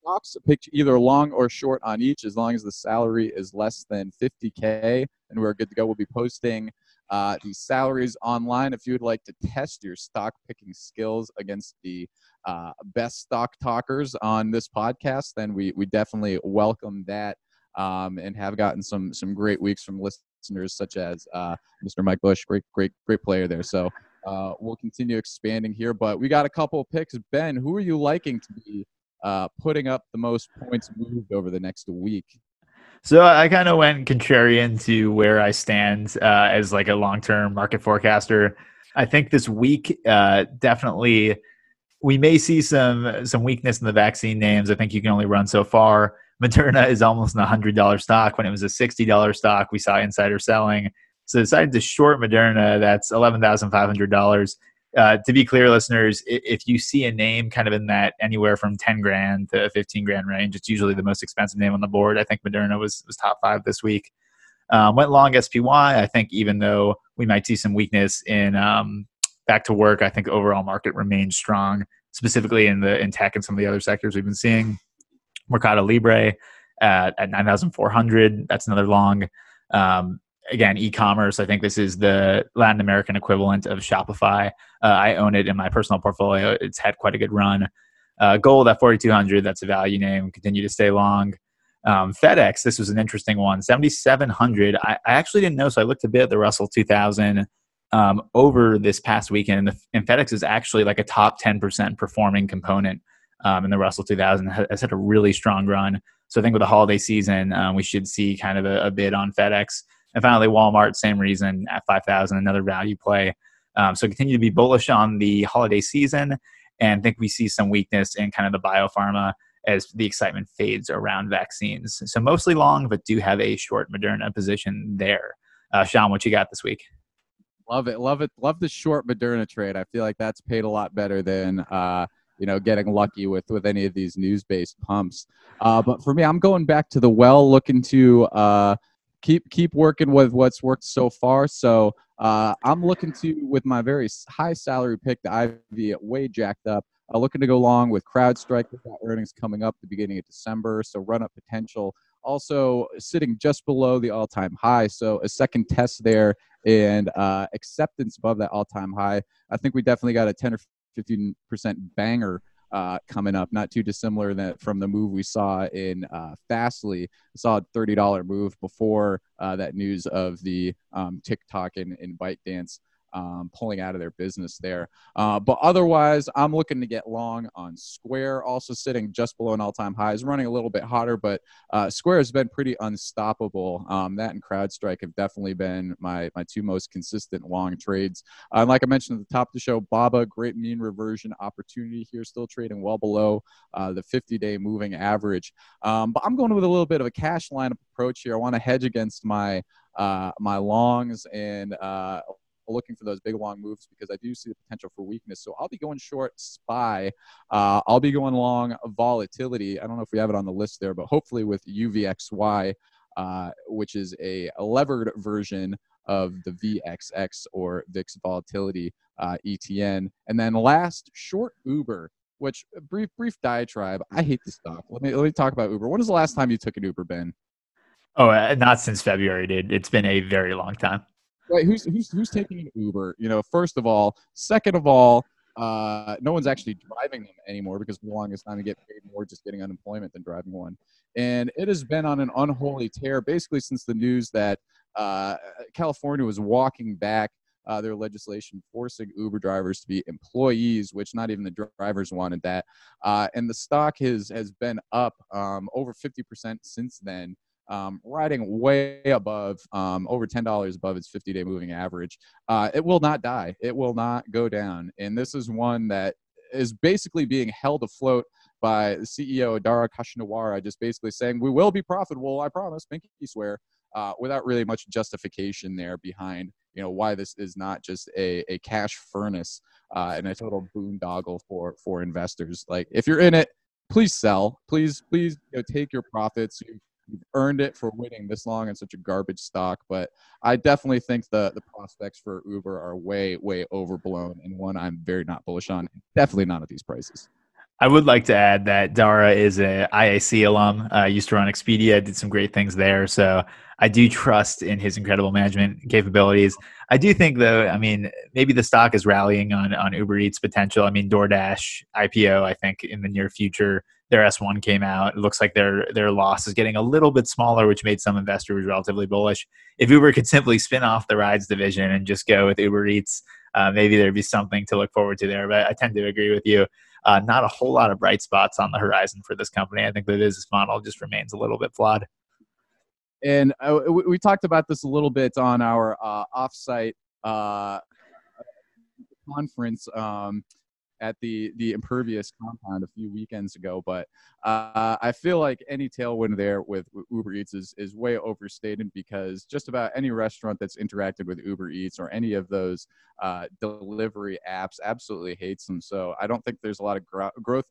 Stocks pick either long or short on each, as long as the salary is less than 50k, and we're good to go. We'll be posting uh, the salaries online if you would like to test your stock picking skills against the uh, best stock talkers on this podcast. Then we we definitely welcome that um, and have gotten some some great weeks from listeners such as uh, Mr. Mike Bush, great, great, great player there. So uh, we'll continue expanding here, but we got a couple of picks. Ben, who are you liking to be uh, putting up the most points moved over the next week. So I kind of went contrarian to where I stand uh, as like a long-term market forecaster. I think this week uh, definitely we may see some some weakness in the vaccine names. I think you can only run so far. Moderna is almost an $100 stock when it was a $60 stock. We saw insider selling. So decided to short Moderna. That's $11,500. Uh, to be clear, listeners, if you see a name kind of in that anywhere from ten grand to fifteen grand range, it's usually the most expensive name on the board. I think Moderna was was top five this week. Um, went long SPY. I think even though we might see some weakness in um, back to work, I think overall market remains strong, specifically in the in tech and some of the other sectors we've been seeing. Mercado Libre at, at 9,400. That's another long. Um, again, e-commerce. I think this is the Latin American equivalent of Shopify. Uh, I own it in my personal portfolio. It's had quite a good run. Uh, gold at 4,200. That's a value name. Continue to stay long. Um, FedEx. This was an interesting one. 7,700. I, I actually didn't know, so I looked a bit at the Russell 2000 um, over this past weekend. And FedEx is actually like a top 10% performing component um, in the Russell 2000. Has had a really strong run. So I think with the holiday season, um, we should see kind of a, a, bid on FedEx. And finally, Walmart, same reason at 5,000, another value play. Um, so continue to be bullish on the holiday season and think we see some weakness in kind of the biopharma as the excitement fades around vaccines. So mostly long, but do have a short Moderna position there. Uh, Sean, what you got this week? Love it, love it, love the short Moderna trade. I feel like that's paid a lot better than uh, you know getting lucky with with any of these news based pumps. Uh, but for me, I'm going back to the well, looking to uh, keep keep working with what's worked so far. So uh, I'm looking to with my very high salary pick, the Ivy way jacked up. Uh, looking to go long with CrowdStrike. We've earnings coming up the beginning of December, so run up potential. Also sitting just below the all-time high, so a second test there and uh, acceptance above that all-time high. I think we definitely got a 10 or 15% banger uh, coming up, not too dissimilar that from the move we saw in uh, Fastly. I saw a $30 move before uh, that news of the um, TikTok and, and ByteDance um, pulling out of their business there. Uh, but otherwise, I'm looking to get long on Square, also sitting just below an all time high. Is running a little bit hotter, but uh, Square has been pretty unstoppable. Um, that and CrowdStrike have definitely been my, my two most consistent long trades. Uh, and like I mentioned at the top of the show, BABA, great mean reversion opportunity here, still trading well below uh, the 50 day moving average. Um, but I'm going with a little bit of a cash lineup approach here. I want to hedge against my uh, my longs and uh, looking for those big long moves because I do see the potential for weakness. So I'll be going short SPY. Uh, I'll be going long volatility. I don't know if we have it on the list there, but hopefully with UVXY, uh, which is a, levered version of the VXX or VIX volatility uh, ETN. And then last, short Uber. Which brief brief diatribe. I hate the stock. Let me let me talk about Uber. When was the last time you took an Uber, Ben? Oh, uh, not since February, dude. It's been a very long time right who's who's who's taking an uber? You know first of all second of all uh, no one's actually driving them anymore because the longest time you get paid more just getting unemployment than driving one. And it has been on an unholy tear basically since the news that uh, california was walking back uh, their legislation forcing Uber drivers to be employees, which not even the drivers wanted that. Uh, and the stock has has been up um, over 50% since then um, riding way above, um, over $10 above its 50 day moving average. Uh, it will not die. It will not go down. And this is one that is basically being held afloat by CEO Dara Khosrowshahi, just basically saying, We will be profitable, I promise, pinky swear, uh, without really much justification there behind you know why this is not just a, a cash furnace uh, and a total boondoggle for for investors like if you're in it please sell please please you know, take your profits you you've earned it for waiting this long in such a garbage stock. But I definitely think the the prospects for Uber are way way overblown, and one I'm very not bullish on. Definitely not at these prices. I would like to add that Dara is a IAC alum. Uh, used to run Expedia, did some great things there. So I do trust in his incredible management capabilities. I do think, though, I mean, maybe the stock is rallying on on Uber Eats potential. I mean, DoorDash IPO, I think, in the near future their S1 came out. It looks like their their loss is getting a little bit smaller, which made some investors relatively bullish. If Uber could simply spin off the rides division and just go with Uber Eats, uh, maybe there'd be something to look forward to there. But I tend to agree with you. Uh, not a whole lot of bright spots on the horizon for this company. I think the business model just remains a little bit flawed. And uh, we, we, talked about this a little bit on our uh, offsite uh, conference. Um, at the the impervious compound a few weekends ago but uh, i feel like any tailwind there with, uber eats is, is way overstated because just about any restaurant that's interacted with uber eats or any of those uh, delivery apps absolutely hates them. So i don't think there's a lot of gro- growth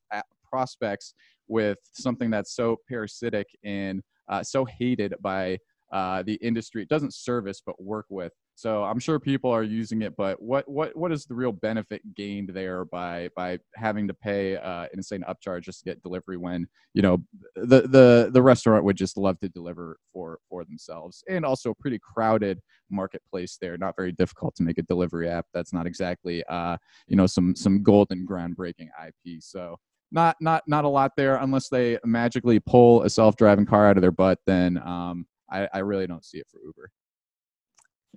prospects with something that's so parasitic and uh, so hated by uh, the industry. It doesn't service but work with so I'm sure people are using it, but what what what is the real benefit gained there by by having to pay uh, an insane upcharge just to get delivery when you know the the the restaurant would just love to deliver for for themselves and also a pretty crowded marketplace there. Not very difficult to make a delivery app. That's not exactly uh, you know some some golden groundbreaking IP. So not not not a lot there unless they magically pull a self-driving car out of their butt. Then um, I, I really don't see it for Uber.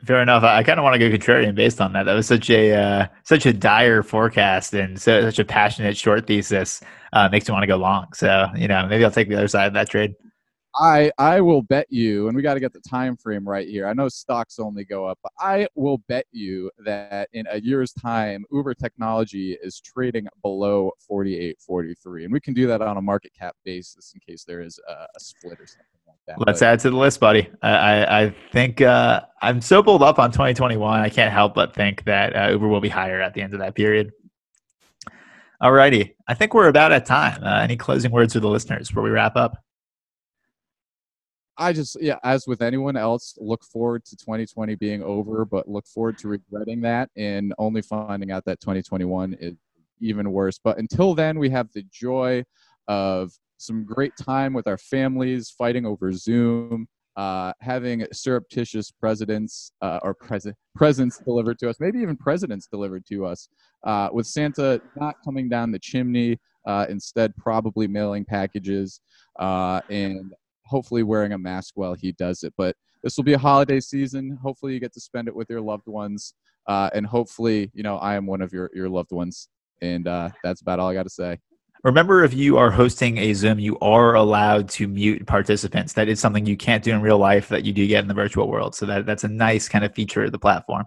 Fair enough. I kind of want to go contrarian based on that. That was such a uh, such a dire forecast and so, such a passionate short thesis. Uh, makes me want to go long. So you know, maybe I'll take the other side of that trade. I I will bet you, and we got to get the time frame right here. I know stocks only go up, but I will bet you that in a year's time, Uber technology is trading below 48, 43, and we can do that on a market cap basis in case there is a, a split or something that. Let's but, add to the list, buddy. I, I, I think uh, I'm so pulled up on 2021. I can't help but think that uh, Uber will be higher at the end of that period. All righty. I think we're about at time. Uh, any closing words for the listeners before we wrap up? I just, yeah, as with anyone else, look forward to 2020 being over, but look forward to regretting that and only finding out that 2021 is even worse. But until then, we have the joy of some great time with our families, fighting over Zoom, uh, having surreptitious presidents uh, or pres- presents delivered to us, maybe even presidents delivered to us, uh, with Santa not coming down the chimney, uh, instead probably mailing packages uh, and hopefully wearing a mask while he does it. But this will be a holiday season. Hopefully you get to spend it with your loved ones, uh, and hopefully you know I am one of your your loved ones. And that's about all I got to say. Remember, if you are hosting a Zoom, you are allowed to mute participants. That is something you can't do in real life that you do get in the virtual world. So that, that's a nice kind of feature of the platform.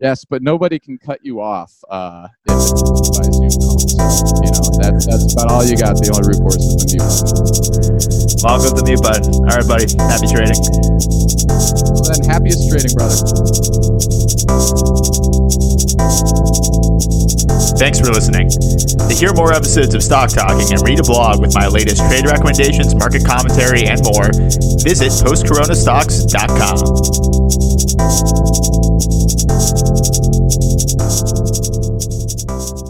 Yes, but nobody can cut you off uh, if it's by Zoom call. So, you know, that, that's about all you got. The only recourse is the mute button. Log with the mute button. All right, buddy. Happy trading. Well, then, happiest trading, brother. Thanks for listening. To hear more episodes of Stock Talking and read a blog with my latest trade recommendations, market commentary, and more, visit postcoronastocks.com. Thank you.